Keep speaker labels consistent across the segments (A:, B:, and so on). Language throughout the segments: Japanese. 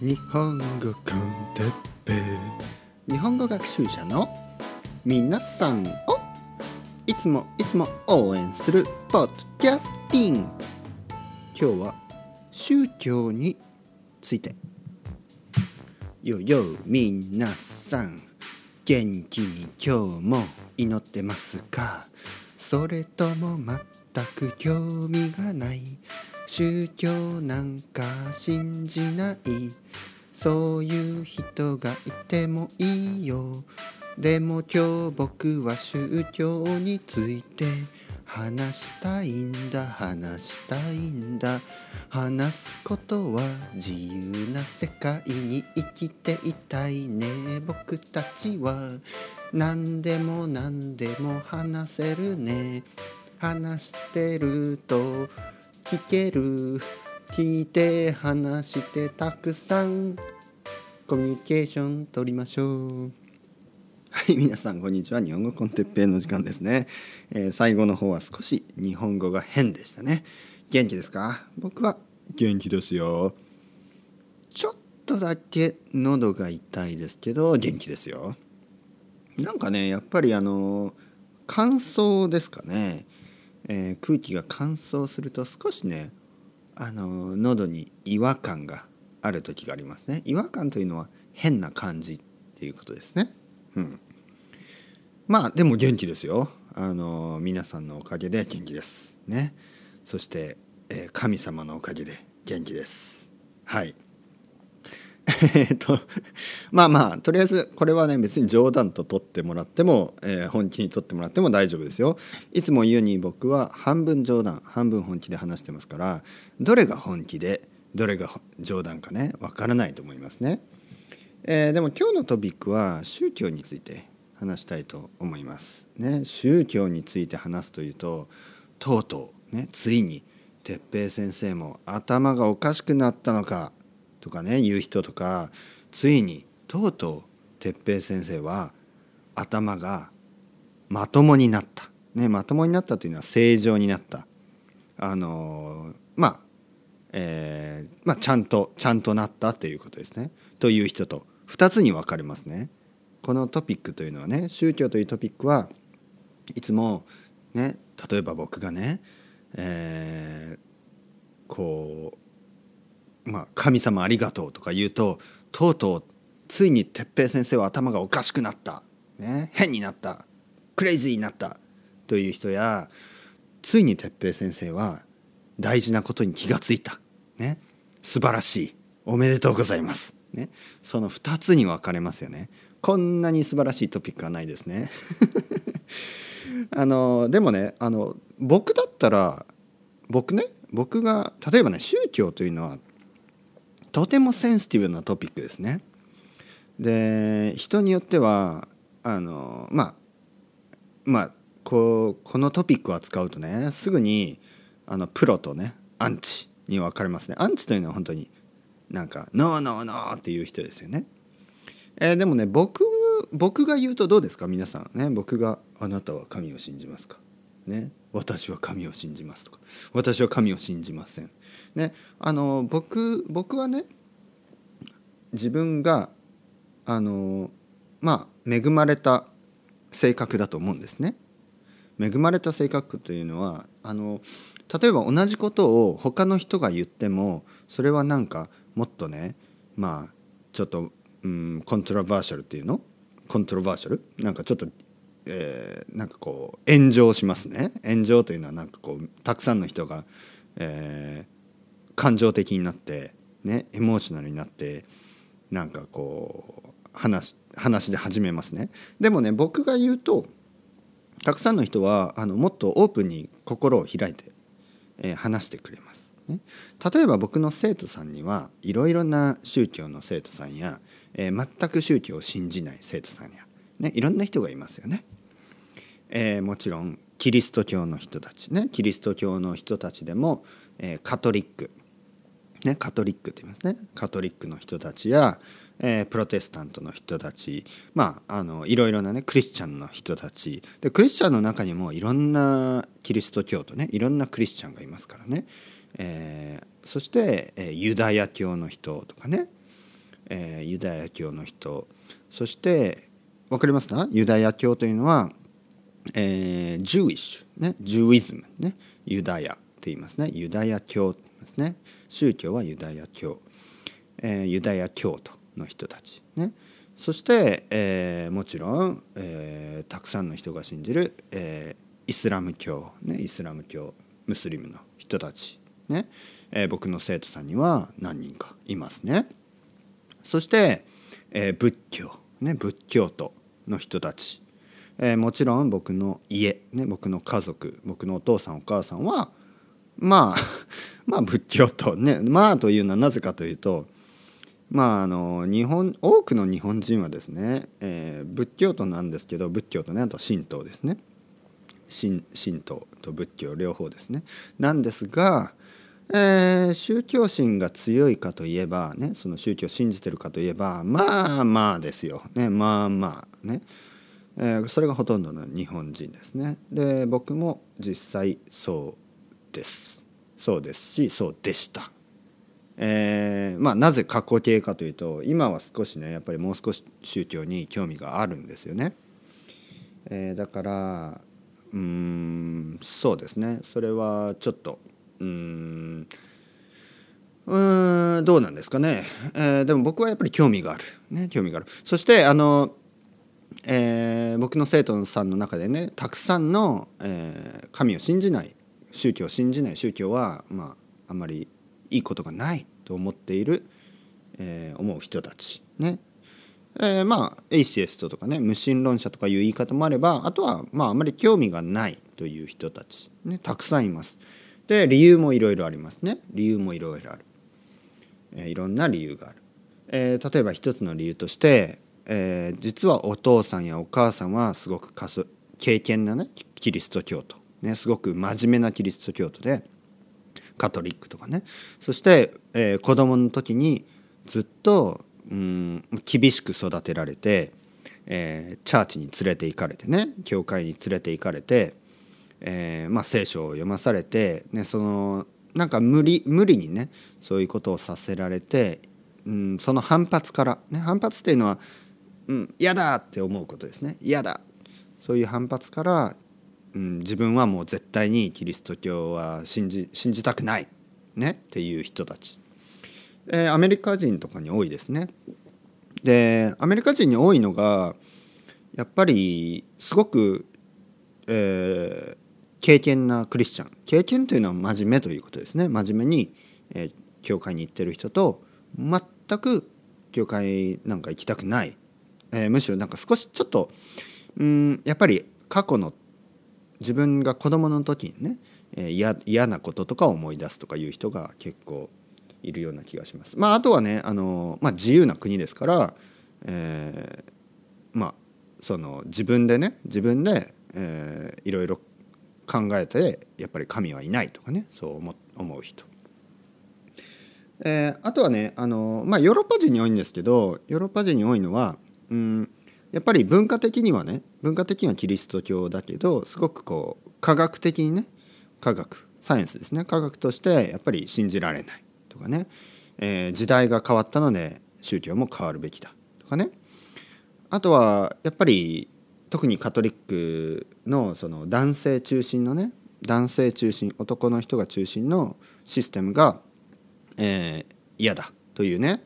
A: 日本語コンテッペ日本語学習者の皆さんをいつもいつも応援するポッドキャスティング。今日は宗教について。よよ皆さん元気に今日も祈ってますか？それとも全く興味がない？宗教なんか信じない？そういう人がいてもいいよ。でも今日僕は宗教について話したいんだ話したいんだ。話すことは自由な世界に生きていたいね。僕たちは何でも何でも話せるね。話してると聞ける。聞いて話してたくさん。コミュニケーション取りましょう。はい皆さんこんにちは。日本語コンテッペイの時間ですね、えー、最後の方は少し日本語が変でしたね。元気ですか？僕は元気ですよ。ちょっとだけ喉が痛いですけど元気ですよ。なんかねやっぱりあの乾燥ですかね。えー、空気が乾燥すると少しねあの喉に違和感がある時がありますね。違和感というのは変な感じっていうことですね。うん。まあでも元気ですよ。あの皆さんのおかげで元気です。ね。そして、えー、神様のおかげで元気です。はい。えっとまあまあとりあえずこれはね別に冗談と取ってもらっても、えー、本気に取ってもらっても大丈夫ですよ。いつも言うに僕は半分冗談半分本気で話してますからどれが本気でどれが冗談かねわからないと思いますね。えー、でも今日のトピックは宗教について話したいと思います。ね、宗教について話すというととうとうねついに哲平先生も頭がおかしくなったのかとかね言う人とかついにとうとう哲平先生は頭がまともになった、ね、まともになったというのは正常になったあのまあえー、まあ、ちゃんとちゃんとなったということですね。という人と。2つに分かれますね。このトピックというのはね宗教というトピックはいつもね例えば僕がね、えー、こうまあ、神様ありがとうとか言うととうとうついに哲平先生は頭がおかしくなった、ね、変になった。クレイジーになった。という人やついに哲平先生は大事なことに気がついた、ね、素晴らしい。おめでとうございます、ね、その2つに分かれますよね。こんなに素晴らしいトピックはないですね。あのでもねあの僕だったら僕ね僕が例えばね宗教というのはとてもセンシティブなトピックですね。で人によってはあのまあまあこうこのトピックを扱うとねすぐにあのプロとねアンチ。に分かれますね。アンチというのは本当になんか「ノーノーノー」っていう人ですよね。えー、でもね僕僕が言うとどうですか？皆さんね僕が「あなたは神を信じますか?」ね「私は神を信じます」とか「私は神を信じません」ね、あの僕僕はね自分があのまあ恵まれた性格だと思うんですね。恵まれた性格というのはあの例えば同じことを他の人が言ってもそれはなんかもっとねまあちょっと、うん、コントラバーシャルっていうの？コントラバーシャルなんかちょっと、えー、なんかこう炎上しますね。炎上というのはなんかこうたくさんの人が、え感情的になってねエモーショナルになってなんかこう話話で始めますね。でもね僕が言うとたくさんの人はあのもっとオープンに心を開いて、え、話してくれます。ね、例えば僕の生徒さんにはいろいろな宗教の生徒さんや、え、全く宗教を信じない生徒さんや、ね、いろんな人がいますよね。え、もちろんキリスト教の人たちね。キリスト教の人たちでも、え、カトリックね、カトリックと言いますね。カトリックの人たちや、えー、プロテスタントの人たちまああのいろいろなねクリスチャンの人たち。でクリスチャンの中にもいろんなキリスト教徒ねいろんなクリスチャンがいますからね、えー、そして、え、ユダヤ教の人とかね、えー、ユダヤ教の人。そして分かりますか？ユダヤ教というのは、えー、ジューイッシュ、ね、ジューイズム、ね、ユダヤって言いますね。ユダヤ教って言いますね。宗教はユダヤ教、え、ユダヤ教徒の人たちね。そして、えー、もちろん、えー、たくさんの人が信じる、えー、イスラム教、ね、イスラム教ムスリムの人たち、ね。えー、僕の生徒さんには何人かいますね。そして、えー、仏教、ね、仏教徒の人たち、えー、もちろん僕の家、ね、僕の家族僕のお父さんお母さんはまあ まあ仏教徒ね。まあというのはなぜかというとまああの日本多くの日本人はですね、えー、仏教徒なんですけど仏教とねあと神道ですね。神神道と仏教両方ですね。なんですが、えー、宗教心が強いかといえばねその宗教を信じてるかといえばまあまあですよ、ね、まあまあね、えー、それがほとんどの日本人ですね。で僕も実際そうです。そうですしそうでした。えー、まあなぜ過去形かというと今は少しねやっぱりもう少し宗教に興味があるんですよね。えー、だからうんそうですね。それはちょっとうんうんどうなんですかね、えー、でも僕はやっぱり興味がある、ね、興味がある。そしてあの、えー、僕の生徒さんの中でねたくさんの、えー、神を信じない宗教を信じない宗教は、まあ、あんまりいいことがないと思っている、え、思う人たち。ね。えー、まあエイシエストとかね無神論者とかいう言い方もあればあとはまああまり興味がないという人たち、ね、たくさんいます。で理由もいろいろありますね。理由もいろいろある、えー、いろんな理由がある、えー、例えば一つの理由として、えー、実はお父さんやお母さんはすごくかす敬虔なねキリスト教徒、ね、すごく真面目なキリスト教徒でカトリックとかね。そして、えー、子供の時にずっとうん厳しく育てられて、えー、チャーチに連れて行かれてね教会に連れて行かれて、えーまあ、聖書を読まされて、ね、そのなんか無理無理にねそういうことをさせられて、うん、その反発から、ね、反発っていうのは、うん、嫌だって思うことですね。嫌だ。そういう反発から、うん、自分はもう絶対にキリスト教は信じ信じたくない、ね、っていう人たち。えー、アメリカ人とかに多いですね。でアメリカ人に多いのがやっぱりすごく、えー、敬虔なクリスチャン。敬虔というのは真面目ということですね。真面目に、えー、教会に行ってる人と全く教会なんか行きたくない、えー、むしろなんか少しちょっとうんやっぱり過去の自分が子供の時にね嫌、えー、なこととかを思い出すとかいう人が結構いるような気がします。まあ、あとはねあの、まあ、自由な国ですから、えー、まあその自分でね自分で、えー、いろいろ考えてやっぱり神はいないとかねそう思思う人。えー、あとはねあの、まあ、ヨーロッパ人に多いんですけどヨーロッパ人に多いのは、うん、やっぱり文化的にはね文化的にはキリスト教だけどすごくこう科学的にね科学サイエンスですね科学としてやっぱり信じられないとかね、えー、時代が変わったので宗教も変わるべきだ。とかね。あとはやっぱり特にカトリックのその男性中心のね男性中心男の人が中心のシステムが、えー、嫌だというね、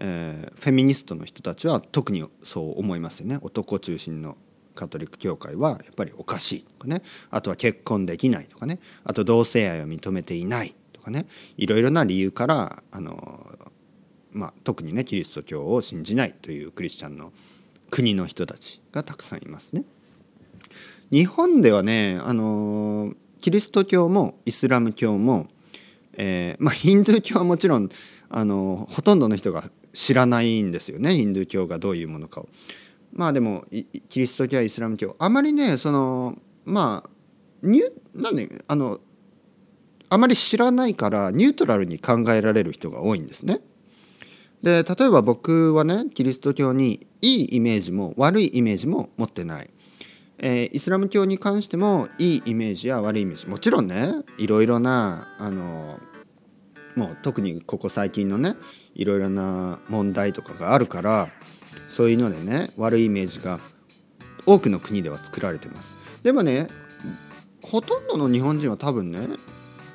A: えー、フェミニストの人たちは特にそう思いますよね。男中心のカトリック教会はやっぱりおかしいとかね。あとは結婚できないとかね。あと同性愛を認めていない。かねいろいろな理由からあの、まあ、特にねキリスト教を信じないというクリスチャンの国の人たちがたくさんいますね。日本ではねあのキリスト教もイスラム教も、えー、まあ、ヒンドゥー教はもちろんあのほとんどの人が知らないんですよねヒンドゥー教がどういうものかを。まあでもキリスト教やイスラム教あまりねそのまあニュなんであのあまり知らないからニュートラルに考えられる人が多いんですね。で例えば僕はねキリスト教にいいイメージも悪いイメージも持ってない。えー、イスラム教に関してもいいイメージや悪いイメージもちろんねいろいろなあのもう特にここ最近のねいろいろな問題とかがあるからそういうのでね悪いイメージが多くの国では作られてますでもねほとんどの日本人は多分ね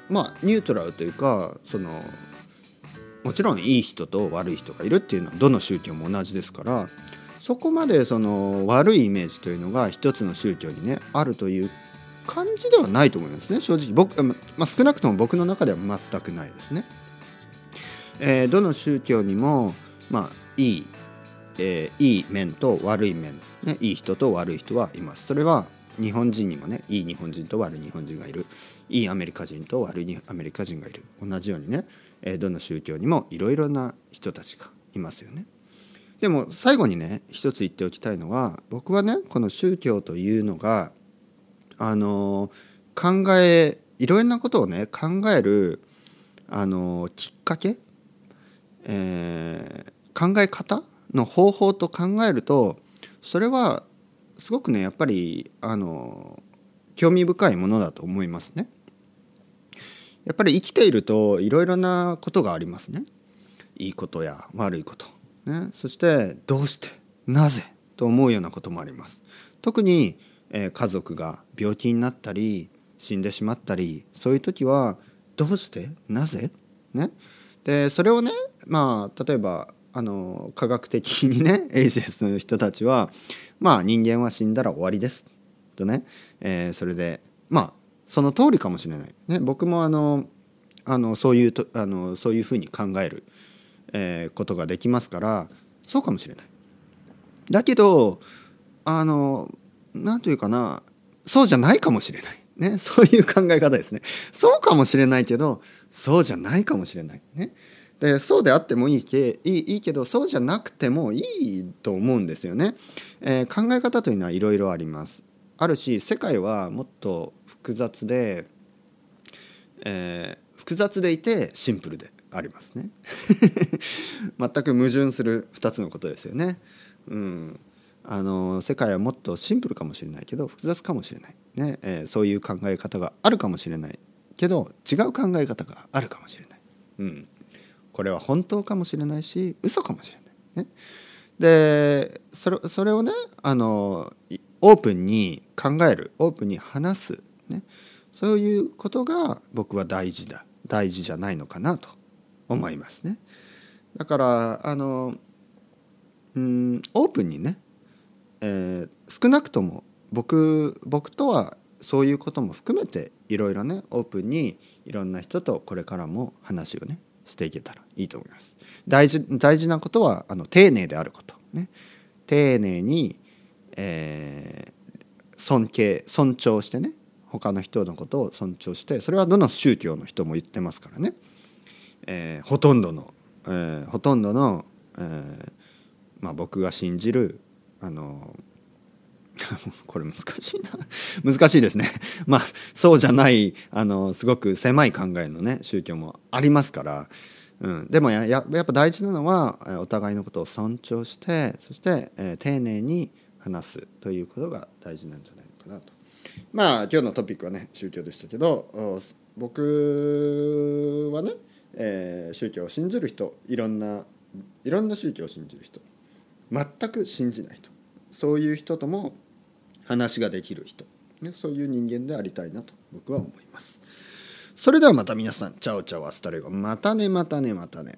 A: まあニュートラルというかそのもちろんいい人と悪い人がいるっていうのはどの宗教も同じですからそこまでその悪いイメージというのが一つの宗教にねあるという感じではないと思いますね正直僕、まあ、少なくとも僕の中では全くないですね。えー、どの宗教にもまあいい、えー、いい面と悪い面、ね、いい人と悪い人はいます。それは日本人にもねいい日本人と悪い日本人がいるいいアメリカ人と悪いアメリカ人がいる同じようにね、え、どの宗教にもいろいろな人たちがいますよね。でも最後にね一つ言っておきたいのは僕はねこの宗教というのがあの考えいろんなことをね考えるあのきっかけ、えー、考え方の方法と考えるとそれはすごくねやっぱりあの興味深いものだと思いますね。やっぱり生きているといろいろなことがありますね。いいことや悪いこと。ね、そしてどうしてなぜと思うようなこともあります。特に、えー、家族が病気になったり死んでしまったりそういう時はどうしてなぜ？ねでそれをねまあ例えばあの科学的にね エイジェスの人たちはまあ人間は死んだら終わりですとね、えー、それでまあその通りかもしれない、ね、僕もあのあのそういうとあのそういうふうに考える、えー、ことができますからそうかもしれない。だけどあの何というかなそうじゃないかもしれない。ね、そういう考え方ですね。そうかもしれないけどそうじゃないかもしれない。ね、でそうであってもいいけいいいいけどそうじゃなくてもいいと思うんですよね。えー、考え方というのはいろいろあります。あるし世界はもっと複雑で、えー、複雑でいてシンプルでありますね 全く矛盾する2つのことですよね。うん、あの世界はもっとシンプルかもしれないけど複雑かもしれない、ねえー、そういう考え方があるかもしれないけど違う考え方があるかもしれない、うん、これは本当かもしれないし嘘かもしれない。ね、でそれそれをねあのオープンに考えるオープンに話す、ね、そういうことが僕は大事だ大事じゃないのかなと思いますね。だからあのうんオープンにね、えー、少なくとも僕僕とはそういうことも含めていろいろねオープンにいろんな人とこれからも話をねしていけたらいいと思います。大事大事なことはあの丁寧であること。ね。丁寧にえー、尊敬尊重してね。他の人のことを尊重して。それはどの宗教の人も言ってますからね、えー、ほとんどの、えー、ほとんどの、えーまあ、僕が信じるあの これ難しいな。難しいですね。まあそうじゃないあのすごく狭い考えのね宗教もありますから、うん、でもややっぱ大事なのはお互いのことを尊重してそして、えー、丁寧に話すということが大事なんじゃないのかなと。まあ今日のトピックはね宗教でしたけど僕はね、えー、宗教を信じる人いろんないろんな宗教を信じる人。全く信じない人。そういう人とも話ができる人、ね、そういう人間でありたいなと僕は思います。それではまた皆さんチャオチャオ hasta luego またねまたねまたね。